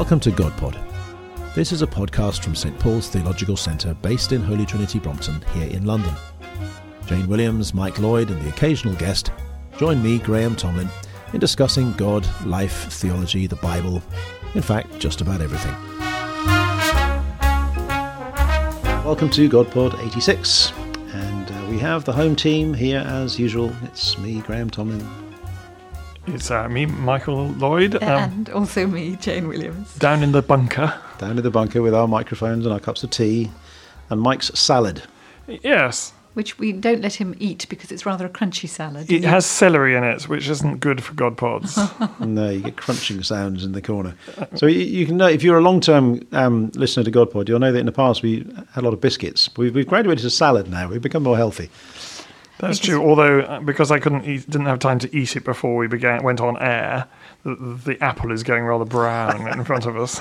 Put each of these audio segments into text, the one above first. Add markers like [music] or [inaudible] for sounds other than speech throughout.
Welcome to GodPod. This is a podcast from St Paul's Theological Centre based in Holy Trinity Brompton here in London. Jane Williams, Mike Lloyd, and the occasional guest join me, Graham Tomlin, in discussing God, life, theology, the Bible, in fact, just about everything. Welcome to GodPod 86, and uh, we have the home team here as usual. It's me, Graham Tomlin. It's uh, me, Michael Lloyd, um, and also me, Jane Williams. down in the bunker. Down in the bunker with our microphones and our cups of tea, and Mike's salad. Yes, Which we don't let him eat because it's rather a crunchy salad. it has celery in it, which isn't good for God pods. [laughs] And uh, you get crunching sounds in the corner. So you, you can know if you're a long-term um, listener to GodPod, you'll know that in the past we had a lot of biscuits. We've, we've graduated to salad now. We've become more healthy. That's Because- true. Although uh, because I couldn't eat, didn't have time to eat it before we began went on air, the, the apple is going rather brown in front of us.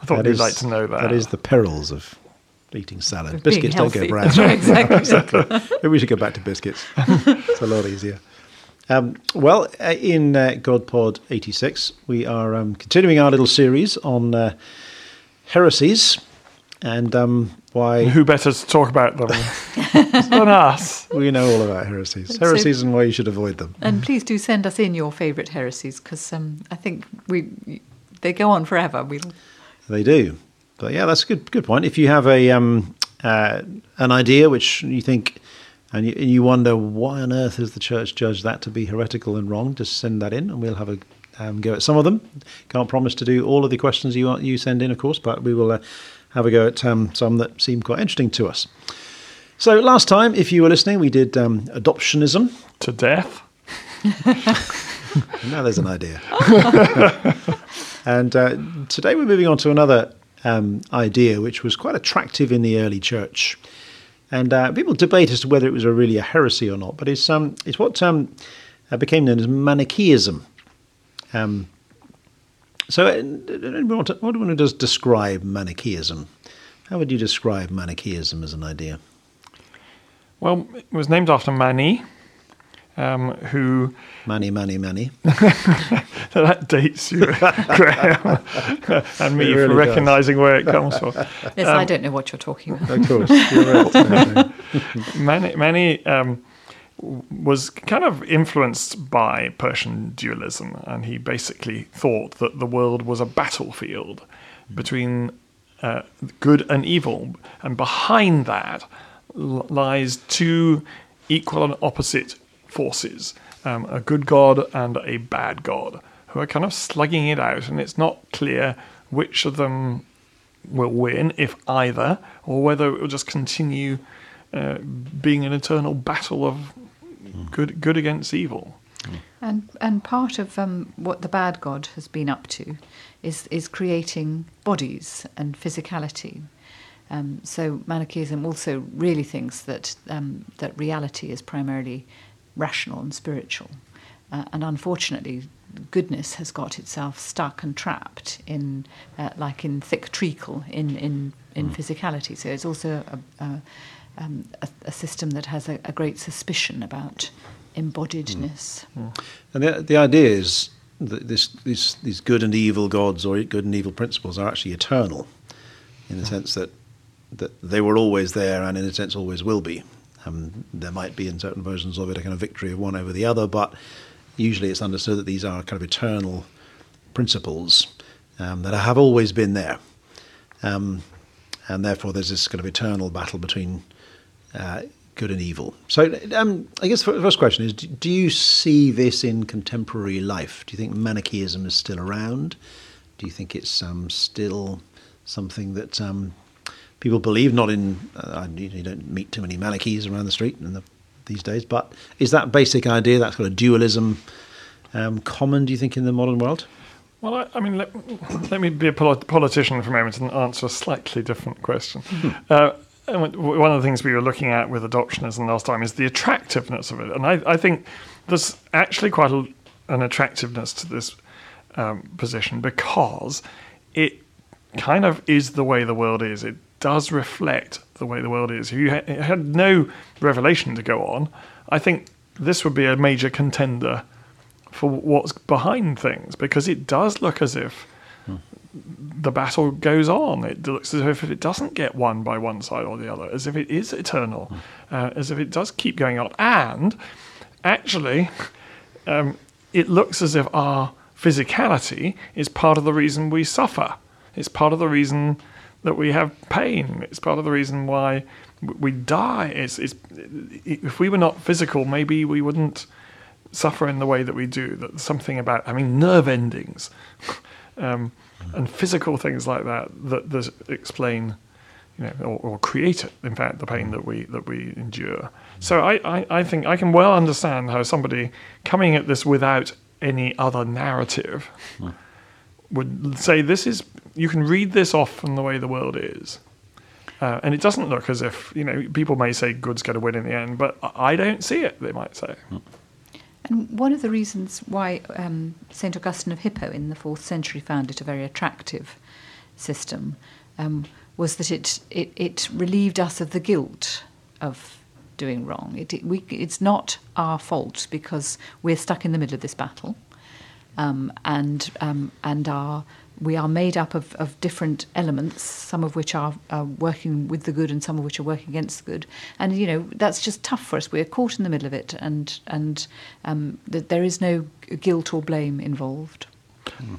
I thought That you'd like to know that. That is the perils of eating salad. Of biscuits don't go brown. That's [laughs] right, exactly. [laughs] exactly. Maybe we should go back to biscuits. [laughs] it's a lot easier. Um, well, uh, in uh, GodPod 86, we are um, continuing our little series on uh, heresies and um, why Who better to talk about them than us? [laughs] we know all about heresies. So- Heresies and why you should avoid them. And please do send us in your favourite heresies because um, I think we they go on forever. We'll, They do. But yeah, that's a good good point. If you have a um, uh, an idea which you think and you, and you wonder why on earth has the church judged that to be heretical and wrong, just send that in and we'll have a um, go at some of them. Can't promise to do all of the questions you you send in, of course, but we will uh, have a go at um, some that seem quite interesting to us. So last time, if you were listening, we did um, adoptionism. To death. [laughs] Now there's an idea. [laughs] and uh, today we're moving on to another um, idea which was quite attractive in the early church. And uh, people debate as to whether it was a really a heresy or not, but it's, um, it's what um, uh, became known as Manichaeism. Um, so, uh, anyone want to- what do you want to just describe Manichaeism? How would you describe Manichaeism as an idea? Well, it was named after Mani, um, who Mani, mani, mani. [laughs] that dates you, [laughs] Graham, and me really for does. recognising where it comes from. yes, I don't know what you're talking about. Of course, you're right. [laughs] Many, many um, w- was kind of influenced by Persian dualism, and he basically thought that the world was a battlefield between uh, good and evil, and behind that lies two equal and opposite forces: um, a good god and a bad god, who are kind of slugging it out, and it's not clear which of them will win, if either, or whether it will just continue uh, being an eternal battle of good good against evil. And and part of um, what the bad god has been up to is is creating bodies and physicality. Um, so Manichaeism also really thinks that um, that reality is primarily rational and spiritual, uh, and unfortunately, goodness has got itself stuck and trapped in uh, like in thick treacle in in in physicality. So it's also a, a, um, a, a system that has a, a great suspicion about embodiedness. And the, the idea is that this, this, these good and evil gods or good and evil principles are actually eternal in the sense that, that they were always there and in a sense always will be. Um, there might be in certain versions of it a kind of victory of one over the other, but usually it's understood that these are kind of eternal principles um, that have always been there. Um, and therefore there's this kind of eternal battle between uh, good and evil. So, um, I guess the first question is: do, do you see this in contemporary life? Do you think Manichaeism is still around? Do you think it's um, still something that um, people believe? Not in uh, you, don't meet too many Manichees around the street in the, these days, but is that basic idea, that kind of dualism, um, common? Do you think in the modern world? Well, I, I mean, let, let me be a polit- politician for a moment and answer a slightly different question. uh, and w- one of the things we were looking at with adoptionism last time is the attractiveness of it, and I, I think there's actually quite a, an attractiveness to this um, position because it kind of is the way the world is. It does reflect the way the world is. If you ha- had no revelation to go on, I think this would be a major contender for what's behind things because it does look as if the battle goes on. It looks as if it doesn't get won by one side or the other, as if it is eternal, uh, as if it does keep going on. And actually, um, it looks as if our physicality is part of the reason we suffer. It's part of the reason that we have pain. It's part of the reason why we die. It's, it's, if we were not physical, maybe we wouldn't suffer in the way that we do. That something about, I mean, nerve endings [laughs] um, and physical things like that that, that explain, you know, or, or, create, in fact, the pain mm. that we that we endure. So I, I, I think I can well understand how somebody coming at this without any other narrative hmm. would say this is you can read this off from the way the world is. Uh, and it doesn't look as if, you know, people may say good's going to win in the end, but I don't see it, they might say. Hmm. And one of the reasons why um, St. Augustine of Hippo in the fourth century found it a very attractive system um, was that it, it, it, relieved us of the guilt of doing wrong. It, it, we, it's not our fault because we're stuck in the middle of this battle. Um, and um, and our we are made up of, of different elements, some of which are, are, working with the good and some of which are working against the good. And, you know, that's just tough for us. We're caught in the middle of it and, and um, th- there is no guilt or blame involved.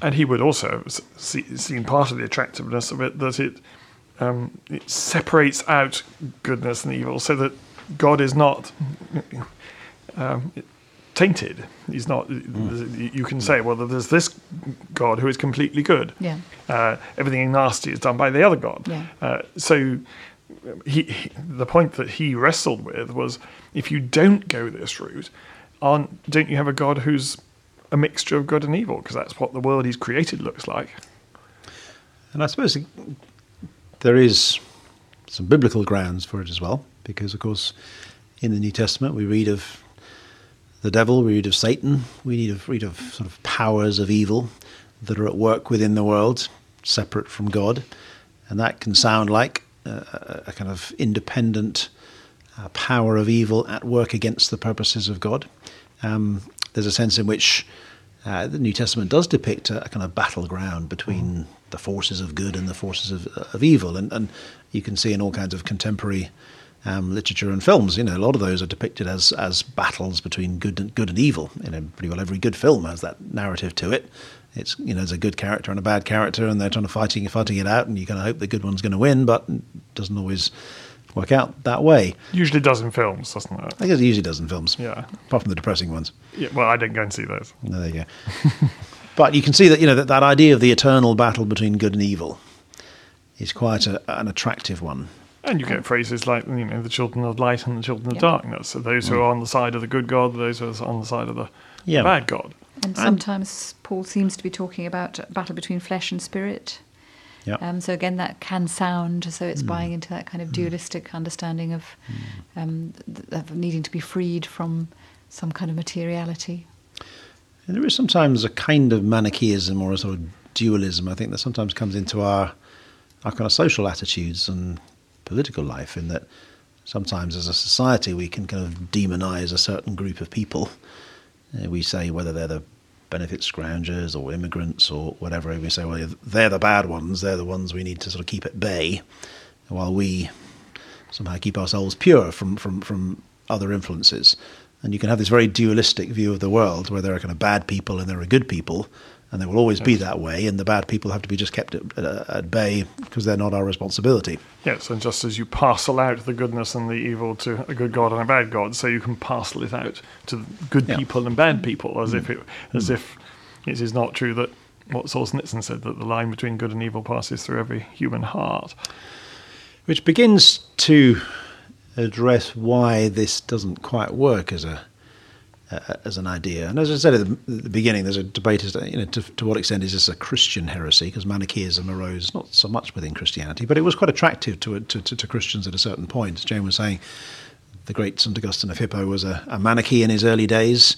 And he would also see, seen part of the attractiveness of it that it, um, it separates out goodness and evil so that God is not. [laughs] Um, tainted. He's not. Mm. You can say, well, there's this God who is completely good. Yeah. Uh, everything nasty is done by the other God. Yeah. Uh, so, he, he, the point that he wrestled with was, if you don't go this route, aren't don't you have a God who's a mixture of good and evil? Because that's what the world He's created looks like. And I suppose there is some biblical grounds for it as well, because of course, in the New Testament we read of the devil, we read of Satan, we read of, read of sort of powers of evil that are at work within the world, separate from God. And that can sound like a, a kind of independent uh, power of evil at work against the purposes of God. Um, there's a sense in which uh, the New Testament does depict a, a, kind of battleground between mm. the forces of good and the forces of, of evil. And, and you can see in all kinds of contemporary um, literature and films. You know, a lot of those are depicted as as battles between good and good and evil. You know, pretty well every good film has that narrative to it. It's you know, there's a good character and a bad character, and they're trying to fighting fighting it out, and you kind of hope the good one's going to win, but it doesn't always work out that way. Usually does in films, doesn't it? I guess it usually does in films. Yeah. Apart from the depressing ones. Yeah. Well, I didn't go and see those. No, there you go. [laughs] but you can see that you know that, that idea of the eternal battle between good and evil is quite a, an attractive one. And you get phrases like, you know, the children of light and the children of darkness. So those who mm. are on the side of the good God, those who are on the side of the yeah. bad God. And sometimes Paul seems to be talking about a battle between flesh and spirit. Yeah. Um, so again, that can sound so it's mm. buying into that kind of mm. dualistic mm. understanding of, mm. um, th- of needing to be freed from some kind of materiality. And there is sometimes a kind of Manichaeism or a sort of dualism. I think that sometimes comes into our our kind of social attitudes and political life in that sometimes as a society we can kind of demonize a certain group of people. Uh, we say whether they're the benefit scroungers or immigrants or whatever, we say, well, they're the bad ones, they're the ones we need to sort of keep at bay, while we somehow keep ourselves pure from, from, from other influences. And you can have this very dualistic view of the world where there are kind of bad people and there are good people, and they will always yes. be that way. And the bad people have to be just kept at, at, at, bay because they're not our responsibility. Yes, and just as you parcel out the goodness and the evil to a good God and a bad God, so you can parcel it out to good yeah. people and bad people, as mm. if it, as mm. if it is not true that what Solzhenitsyn said that the line between good and evil passes through every human heart, which begins to address why this doesn't quite work as a uh, as an idea. And as I said at the, the beginning, there's a debate as to, you know, to, to, what extent is this a Christian heresy, because Manichaeism arose not so much within Christianity, but it was quite attractive to, to, to Christians at a certain point. As Jane was saying, the great St. Augustine of Hippo was a, a Manichee in his early days.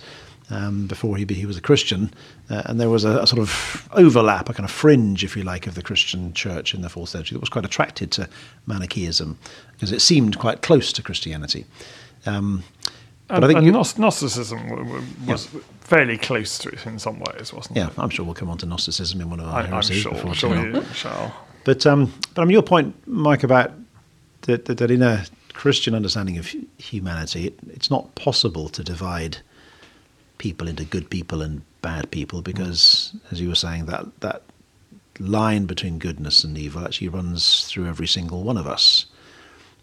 Um, before he, he was a Christian, uh, and there was a, a, sort of overlap, a kind of fringe, if you like, of the Christian church in the fourth century that was quite attracted to Manichaeism because it seemed quite close to Christianity. Um, And, I think you- Gnosticism was fairly close to it in some ways, wasn't Yeah, it? I'm sure we'll come on to Gnosticism in one of our I, I'm heresies sure, before sure too long. you shall. But um, but I mean, your point, Mike, about that, that, that in a Christian understanding of humanity, it, it's not possible to divide people into good people and bad people because, as you were saying, that that line between goodness and evil actually runs through every single one of us.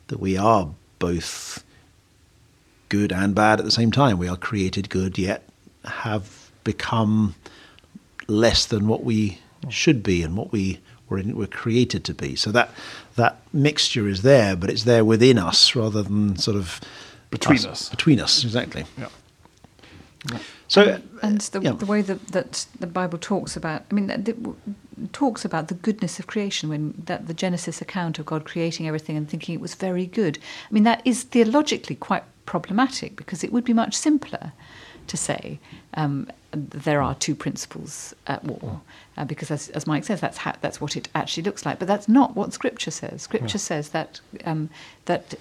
That we are both good and bad at the same time. We are created good, yet have become less than what we should be and what we were, in, were created to be. So that that mixture is there, but it's there within us rather than sort of Between us. Between us, exactly. Yeah. So and the, uh, yeah. the way that, that the Bible talks about, I mean, it talks about the goodness of creation when that the Genesis account of God creating everything and thinking it was very good. I mean, that is theologically quite problematic because it would be much simpler to say um, there are two principles at war, uh, because as, as Mike says, that's how, that's what it actually looks like. But that's not what Scripture says. Scripture says that um, that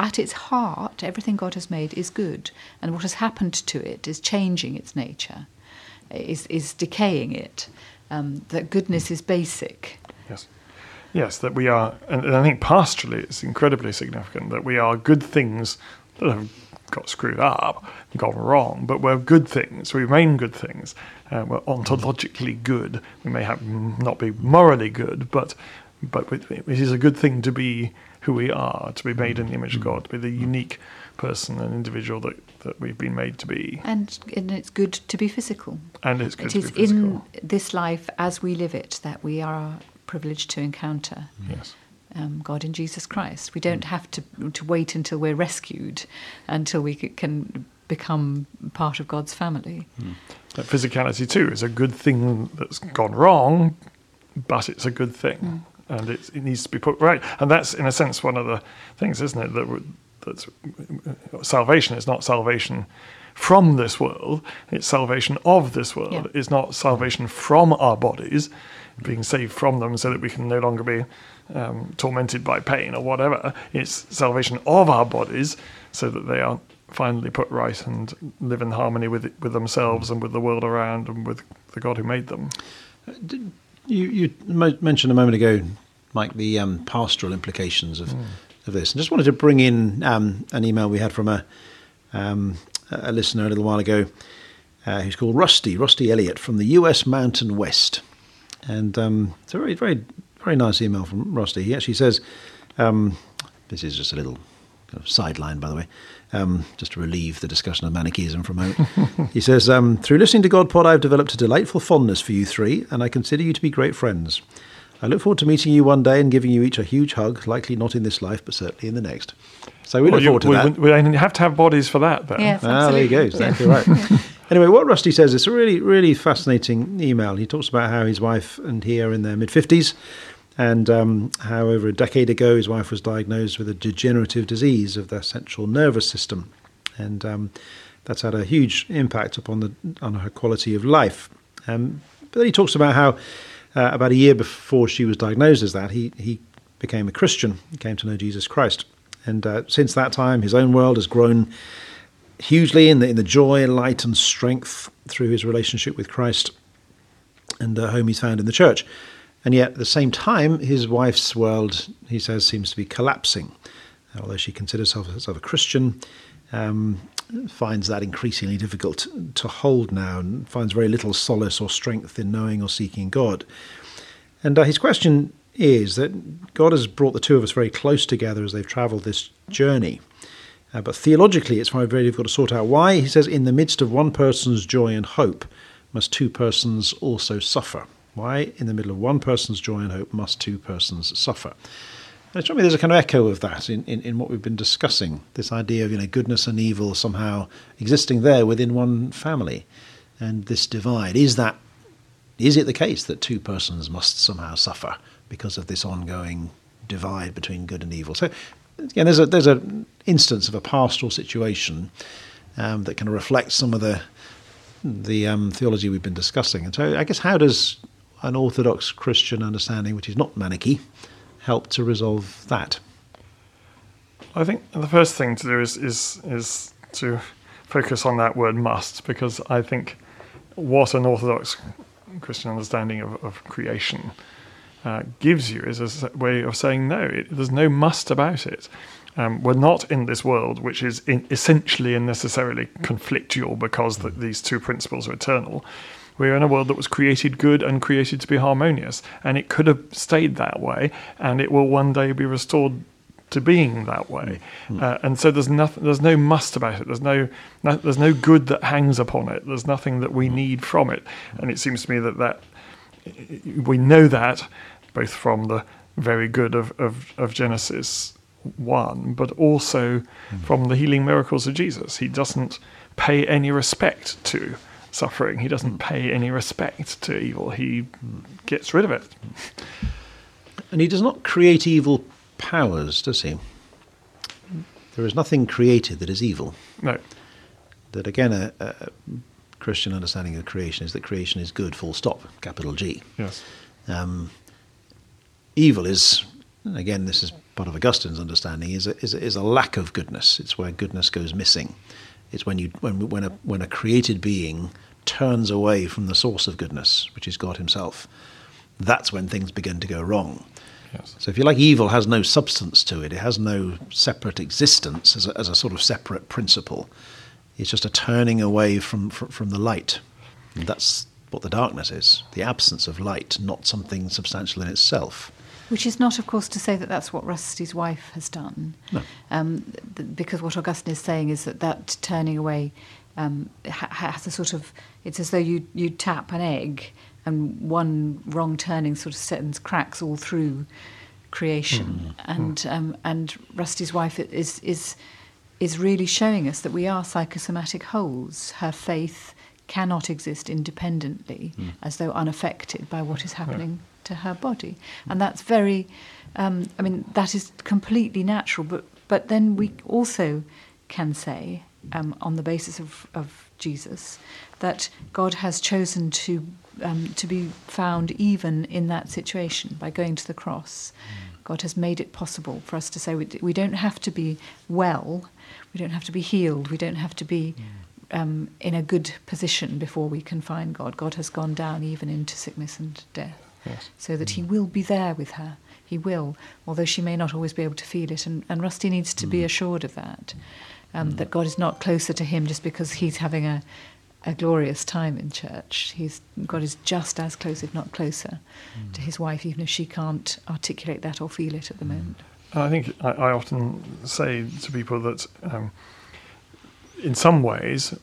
at its heart, everything God has made is good, and what has happened to it is changing its nature, is is decaying it. Um, that goodness is basic. Yes. Yes, that we are, and and I think pastorally it's incredibly significant that we are good things that have got screwed up, gone wrong, but we're good things. We remain good things. Uh, we're ontologically good. We may have not be morally good, but but it it is a good thing to be who we are, to be made in the image of God, to be the unique person and individual that, that we've been made to be. And, and it's good to be physical. And it's good It to is be physical. It is in this life as we live it that we are privileged to encounter yes. Um, God in Jesus Christ. We don't mm. have to to wait until we're rescued, until we can become part of God's family. Mm. that physicality too is a good thing that's gone wrong, but it's a good thing, mm. and it, it needs to be put right. And that's, in a sense, one of the things, isn't it? That that's salvation is not salvation from this world; it's salvation of this world. Yeah. It's not salvation from our bodies, being saved from them, so that we can no longer be um, tormented by pain or whatever. It's salvation of our bodies, so that they are finally put right and live in harmony with with themselves and with the world around and with the God who made them. You, you mentioned a moment ago, Mike, the um, pastoral implications of, of this. And just wanted to bring in um, an email we had from a, um, a listener a little while ago uh, who's called Rusty, Rusty Elliott from the US Mountain West. And um, it's a very, very, very nice email from Rusty. He actually says, um, this is just a little kind of sideline, by the way, um, just to relieve the discussion of Manichaeism for a moment. [laughs] he says, um, Through listening to God Pod, I've developed a delightful fondness for you three, and I consider you to be great friends. I look forward to meeting you one day and giving you each a huge hug, likely not in this life, but certainly in the next. So we Well, look you- forward to we, that. we, we have to have bodies for that, then. Yes, Ah, there you go. absolutely. Exactly right. [laughs] Anyway, what Rusty says is a really, really fascinating email. He talks about how his wife and he are in their mid 50s and um, how over a decade ago his wife was diagnosed with a degenerative disease of the central nervous system. And um, that's had a huge impact upon, the, on her quality of life. Um, but then he talks about how uh, about a year before she was diagnosed as that, he, he became a Christian, he came to know Jesus Christ. And uh, since that time, his own world has grown hugely in the, in the joy, light, and strength through his relationship with Christ and the home he's found in the church. And yet, at the same time, his wife's world, he says, seems to be collapsing. Although she considers herself a Christian, um, finds that increasingly difficult to hold now and finds very little solace or strength in knowing or seeking God. And uh, his question is that God has brought the two of us very close together as they've travelled this journey. Uh, but theologically, it's very difficult to sort out why. He says, in the midst of one person's joy and hope, must two persons also suffer? Why, in the middle of one person's joy and hope, must two persons suffer? And it struck me there's a kind of echo of that in, in, in what we've been discussing this idea of you know goodness and evil somehow existing there within one family, and this divide. Is that is it the case that two persons must somehow suffer because of this ongoing divide between good and evil? So again, there's a there's an instance of a pastoral situation um, that kind of reflects some of the the um, theology we've been discussing. And so, I guess, how does an Orthodox Christian understanding, which is not Manichee, help to resolve that? I think the first thing to do is is is to focus on that word must because I think what an orthodox Christian understanding of, of creation uh, gives you is a way of saying no. It, there's no must about it. Um, we're not in this world which is in essentially and necessarily conflictual because the, these two principles are eternal. We're in a world that was created good and created to be harmonious, and it could have stayed that way, and it will one day be restored to being that way. Mm. Uh, and so there's nothing, there's no must about it. There's no, no, there's no good that hangs upon it. There's nothing that we hmm. need from it. And it seems to me that that we know that both from the very good of, of, of Genesis 1, but also mm. from the healing miracles of Jesus. He doesn't pay any respect to suffering, he doesn't hmm. pay any respect to evil. He gets rid of it. And he does not create evil powers, does he? There is nothing created that is evil. No. That again, a, a Christian understanding of creation is that creation is good, full stop, capital G. Yes. Um, evil is, again, this is part of Augustine's understanding, is a, is a, is a lack of goodness. It's where goodness goes missing. It's when you when when a when a created being turns away from the source of goodness, which is God Himself. That's when things begin to go wrong. Yes. So, if you like, evil has no substance to it. It has no separate existence as a, as a sort of separate principle. It's just a turning away from from, from the light. And that's what the darkness is: the absence of light, not something substantial in itself. Which is not, of course, to say that that's what Rusty's wife has done. No. Um, th- because what Augustine is saying is that that turning away um, ha- has a sort of, it's as though you, you tap an egg and one wrong turning sort of sends cracks all through creation. Mm. And, mm. Um, and Rusty's wife is, is, is really showing us that we are psychosomatic wholes. Her faith cannot exist independently mm. as though unaffected by what is happening to her body. And that's very, um, I mean, that is completely natural. But, but then we also can say, um, on the basis of, of Jesus, that God has chosen to, um, to be found even in that situation by going to the cross. Mm. God has made it possible for us to say we, we don't have to be well, we don't have to be healed, we don't have to be mm. Um, in a good position before we can find God. God has gone down even into sickness and death yes. so that he mm. will be there with her. He will, although she may not always be able to feel it. And, and Rusty needs to mm. be assured of that, um, mm. that God is not closer to him just because he's having a, a glorious time in church. He's, God is just as close, if not closer, mm. to his wife, even if she can't articulate that or feel it at the mm. moment. I think I, I, often say to people that um, in some ways,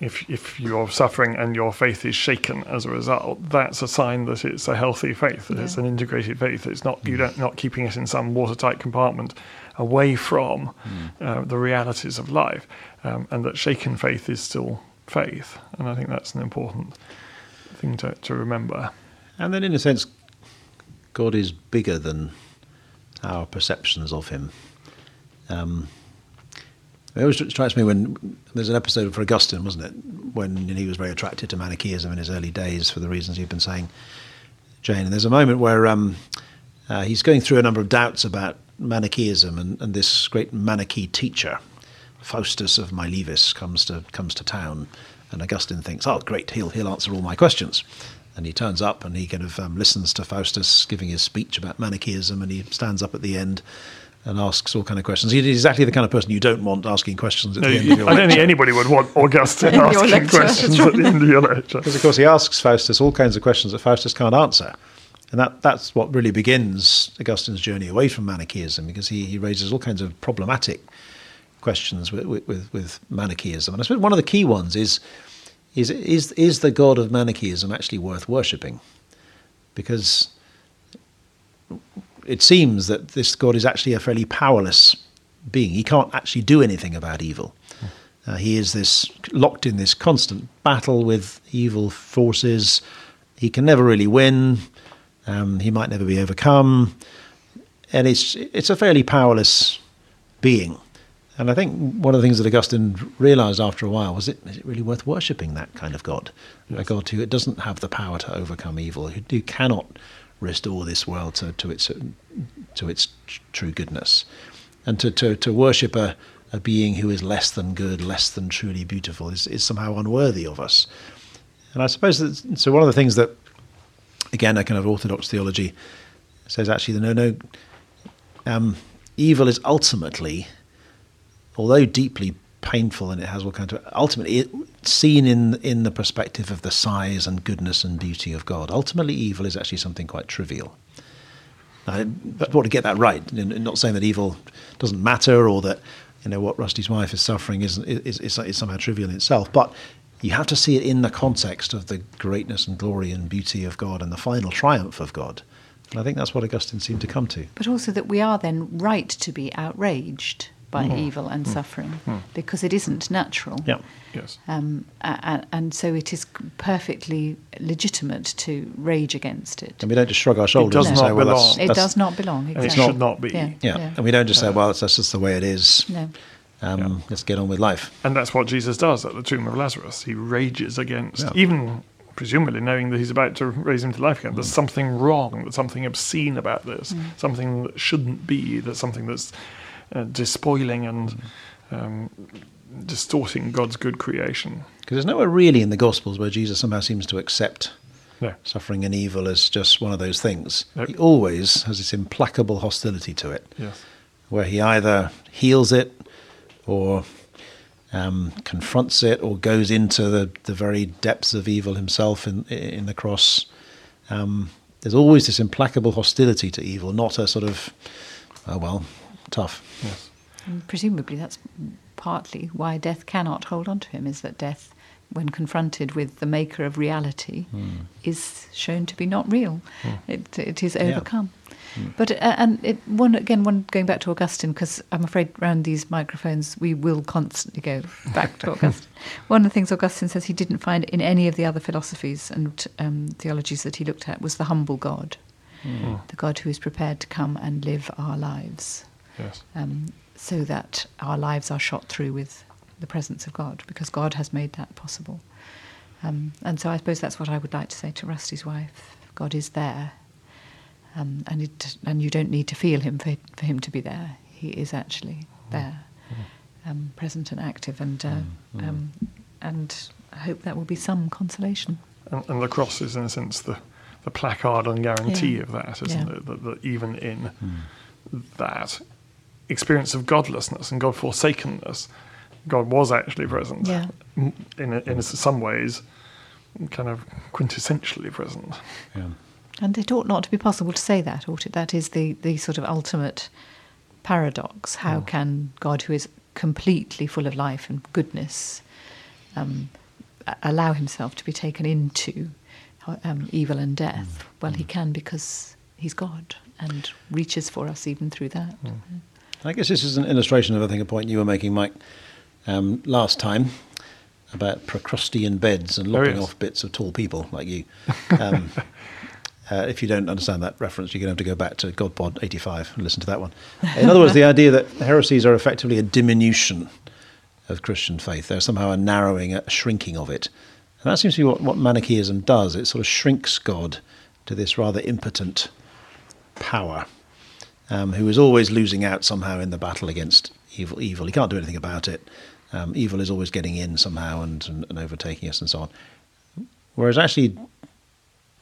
if if you're suffering and your faith is shaken as a result, that's a sign that it's a healthy faith, that yeah. it's an integrated faith. It's not you don't not keeping it in some watertight compartment away from mm. uh, the realities of life, um, and that shaken faith is still faith. And I think that's an important thing to to remember. And then, in a sense, God is bigger than our perceptions of Him. Um, it always strikes me when there's an episode for Augustine, wasn't it, when he was very attracted to Manichaeism in his early days for the reasons you've been saying, Jane. And there's a moment where um, uh, he's going through a number of doubts about Manichaeism, and, and this great Manichee teacher, Faustus of Milevis, comes to comes to town, and Augustine thinks, "Oh, great, he'll he'll answer all my questions." And he turns up and he kind of um, listens to Faustus giving his speech about Manichaeism, and he stands up at the end and asks all kind of questions. He's exactly the kind of person you don't want asking questions at no, the end of your lecture. I don't think anybody would want Augustine [laughs] asking questions at the end of your lecture. Because, of course, he asks Faustus all kinds of questions that Faustus can't answer. And that, that's what really begins Augustine's journey away from Manichaeism, because he, he raises all kinds of problematic questions with, with, with Manichaeism. And I suppose one of the key ones is, is, is, is the God of Manichaeism actually worth worshipping? Because it seems that this God is actually a fairly powerless being. He can't actually do anything about evil. Uh, he is this locked in this constant battle with evil forces. He can never really win. Um, he might never be overcome, and it's it's a fairly powerless being. And I think one of the things that Augustine realized after a while was it is it really worth worshipping that kind of God, yes. a God who doesn't have the power to overcome evil, who, who cannot restore this world to, to its to its true goodness, and to, to, to worship a, a being who is less than good, less than truly beautiful, is, is somehow unworthy of us. And I suppose that, so. One of the things that, again, a kind of orthodox theology says actually, no, no, um, evil is ultimately, although deeply painful and it has all kinds of ultimately seen in in the perspective of the size and goodness and beauty of God. Ultimately, evil is actually something quite trivial. I want to get that right. Not saying that evil doesn't matter or that you know what Rusty's wife is suffering is is, is, is somehow trivial in itself, but you have to see it in the context of the greatness and glory and beauty of God and the final triumph of God. And I think that's what Augustine seemed to come to. But also that we are then right to be outraged by mm. evil and mm. suffering mm. because it isn't natural. Yeah. Yes. Um, and, and, so it is perfectly legitimate to rage against it. And we don't just shrug our shoulders and say, well. That's, that's, it does not belong. Exactly. it should not be. Yeah. yeah. yeah. And we don't just say, well, that's, that's just the way it is. No. Um, yeah. Let's get on with life. And that's what Jesus does at the tomb of Lazarus. He rages against, yeah. even presumably knowing that he's about to raise him to life again. There's mm. something wrong, there's something obscene about this, mm. something that shouldn't be, there's something that's uh, despoiling and um, distorting God's good creation. Because there's nowhere really in the Gospels where Jesus somehow seems to accept no. suffering and evil as just one of those things. Nope. He always has this implacable hostility to it, yes. where he either heals it or um, confronts it or goes into the, the very depths of evil himself in, in the cross. Um, there's always this implacable hostility to evil, not a sort of, oh well, tough. Yes. And presumably that's partly why death cannot hold on to him, is that death, when confronted with the maker of reality, mm. is shown to be not real. Mm. It, it is overcome. Yeah. Mm. But uh, and it, one again, one going back to Augustine because I'm afraid around these microphones we will constantly go back to [laughs] Augustine. one of the things Augustine says he didn't find in any of the other philosophies and um, theologies that he looked at was the humble God, mm. the God who is prepared to come and live our lives, yes. um, so that our lives are shot through with the presence of God, because God has made that possible. Um, and so I suppose that's what I would like to say to Rusty's wife. God is there um, and it, and you don't need to feel him for, for him to be there. He is actually there, um, present and active, and uh, mm-hmm. um, and I hope that will be some consolation. And, and, the cross is, in a sense, the the placard and guarantee yeah. of that, isn't yeah. it? That, that, even in mm. that experience of godlessness and God forsakenness, God was actually present. Yeah. In in some ways, kind of quintessentially present. Yeah. And it ought not to be possible to say that, ought it? That is the, the sort of ultimate paradox. How oh. can God, who is completely full of life and goodness, um, allow himself to be taken into um, evil and death? Mm. Well, he mm. can because he's God and reaches for us even through that. Mm. I guess this is an illustration of, I think, a point you were making, Mike, um, last time about Procrustean beds and lopping off bits of tall people like you. [laughs] Um, Uh, if you don't understand that reference, you're going to have to go back to GodPod 85 and listen to that one. In other words, the idea that heresies are effectively a diminution of Christian faith. They're somehow a narrowing, a shrinking of it. And that seems to be what, what Manichaeism does. It sort of shrinks God to this rather impotent power um, who is always losing out somehow in the battle against evil. Evil. He can't do anything about it. Um, evil is always getting in somehow and, and, and overtaking us and so on. Whereas actually,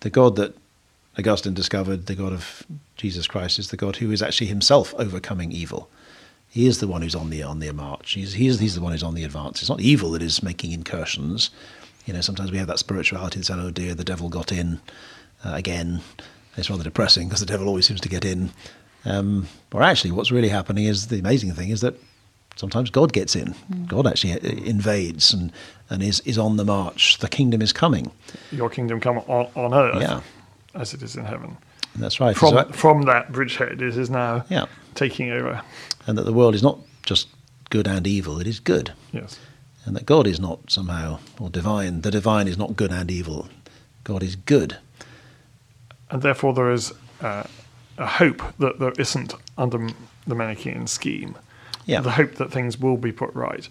the God that Augustine discovered the God of Jesus Christ is the God who is actually himself overcoming evil. He is the one who's on the on the march. He's, he's, he's the one who's on the advance. It's not evil that is making incursions. You know, sometimes we have that spirituality that says, oh dear, the devil got in uh, again. It's rather depressing because the devil always seems to get in. Um, or actually, what's really happening is the amazing thing is that sometimes God gets in. Mm. God actually uh, invades and, and is, is on the march. The kingdom is coming. Your kingdom come on, on earth. Yeah as it is in heaven. That's right. From, that, from that bridgehead, it is now yeah. taking over. And that the world is not just good and evil, it is good. Yes. And that God is not somehow, or divine, the divine is not good and evil. God is good. And therefore, there is uh, a hope that there isn't under the Manichaean scheme. Yeah. The hope that things will be put right.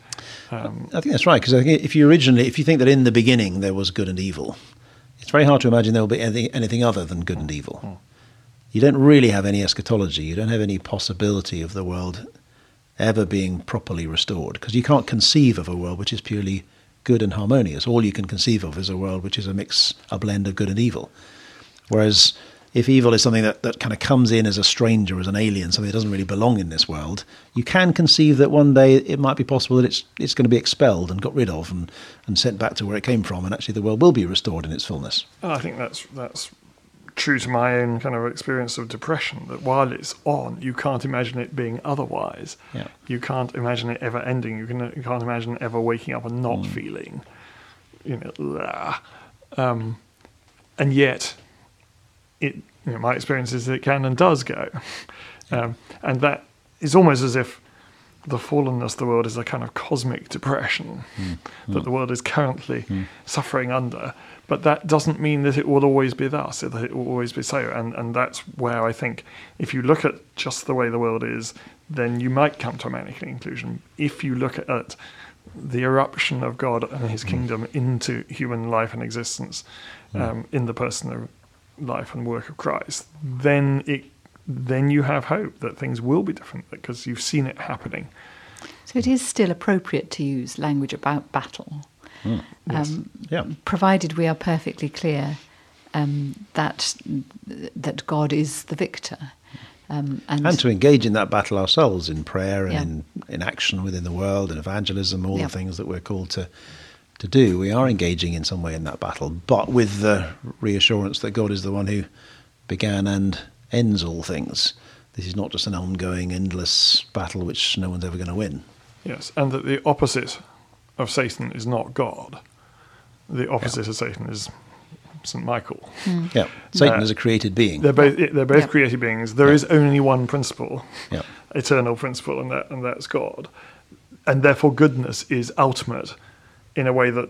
Um, I think that's right, because I think if you originally, if you think that in the beginning there was good and evil, it's very hard to imagine there will be anything, anything other than good and evil. You don't really have any eschatology. You don't have any possibility of the world ever being properly restored because you can't conceive of a world which is purely good and harmonious. All you can conceive of is a world which is a mix, a blend of good and evil. Whereas if evil is something that, that kind of comes in as a stranger, as an alien, something that doesn't really belong in this world, you can conceive that one day it might be possible that it's it's going to be expelled and got rid of and, and sent back to where it came from, and actually the world will be restored in its fullness. I think that's that's true to my own kind of experience of depression. That while it's on, you can't imagine it being otherwise. Yeah. You can't imagine it ever ending. You can you can't imagine ever waking up and not Mm. feeling, you know, um, and yet, it you know, my experience is that it can and does go, [laughs] um, and that is almost as if the fallenness of the world is a kind of cosmic depression hmm. [laughs] that hmm. the world is currently hmm. suffering under. But that doesn't mean that it will always be thus, that it will always be so. And, and that's where I think if you look at just the way the world is, then you might come to a manic conclusion. If you look at the eruption of God and his kingdom into human life and existence um, in the person of life and work of Christ, then it then you have hope that things will be different because you've seen it happening. So it is still appropriate to use language about battle, um, Yeah. provided we are perfectly clear um, that that God is the victor, um, and, And to engage in that battle ourselves in prayer and Yeah. in, in action within the world and evangelism, all Yeah. the things that we're called to to do. We are engaging in some way in that battle, but with the reassurance that God is the one who began and ends all things. This is not just an ongoing, endless battle which no one's ever going to win. Yes, and that the opposite of Satan is not God. The opposite of Satan is St. Michael. Yeah, Satan Uh, is a created being. They're both they're both Yeah. created beings. There is only one principle, Yeah. eternal principle, and that and that's God. And therefore, goodness is ultimate in a way that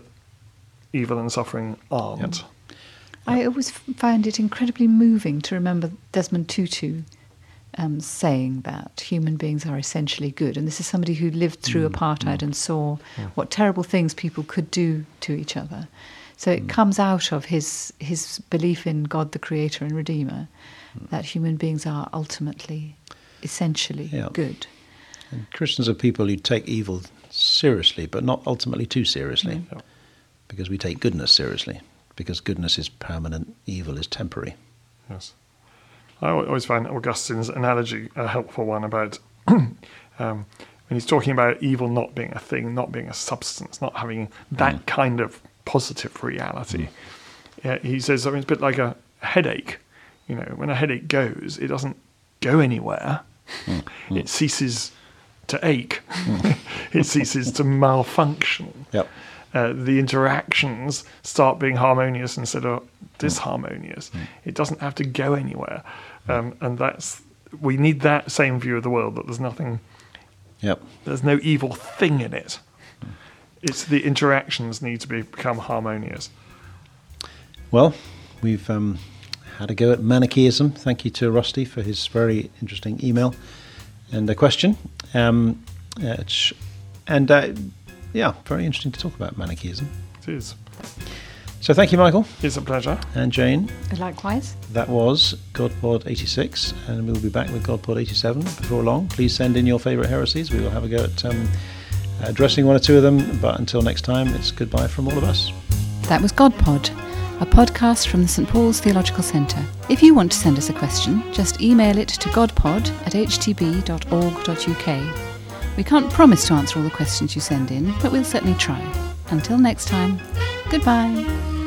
evil and suffering aren't. I always f- find it incredibly moving to remember Desmond Tutu um, saying that human beings are essentially good. And this is somebody who lived through mm, apartheid mm. and saw what terrible things people could do to each other. So it mm. comes out of his, his belief in God the Creator and Redeemer that human beings are ultimately, essentially Yeah. good. And Christians are people who take evil seriously, but not ultimately too seriously, Yeah. because we take goodness seriously, because goodness is permanent, evil is temporary. Yes. I always find Augustine's analogy a helpful one about [clears throat] um, when he's talking about evil not being a thing, not being a substance, not having that mm. kind of positive reality. Mm. Yeah, he says something it's a bit like a headache. You know, when a headache goes, it doesn't go anywhere. Mm. It ceases to ache. [laughs] it ceases to malfunction Yep. uh, the interactions start being harmonious instead of disharmonious. It doesn't have to go anywhere, um, and that's we need that same view of the world that there's nothing, Yep. there's no evil thing in it. It's the interactions need to be, become harmonious. Well, we've um, had a go at Manichaeism. Thank you to Rusty for his very interesting email and a question. Um, uh, it's- and uh, yeah, very interesting to talk about Manichaeism. It is. So thank you, Michael It's a pleasure. and Jane. Likewise. That was GodPod 86, and we'll be back with GodPod 87 before long. Please send in your favourite heresies. We will have a go at um, addressing one or two of them. But until next time, it's goodbye from all of us. That was GodPod, a podcast from the St Paul's Theological Centre. If you want to send us a question, just email it to godpod at htb.org.uk. We can't promise to answer all the questions you send in, but we'll certainly try. Until next time, goodbye.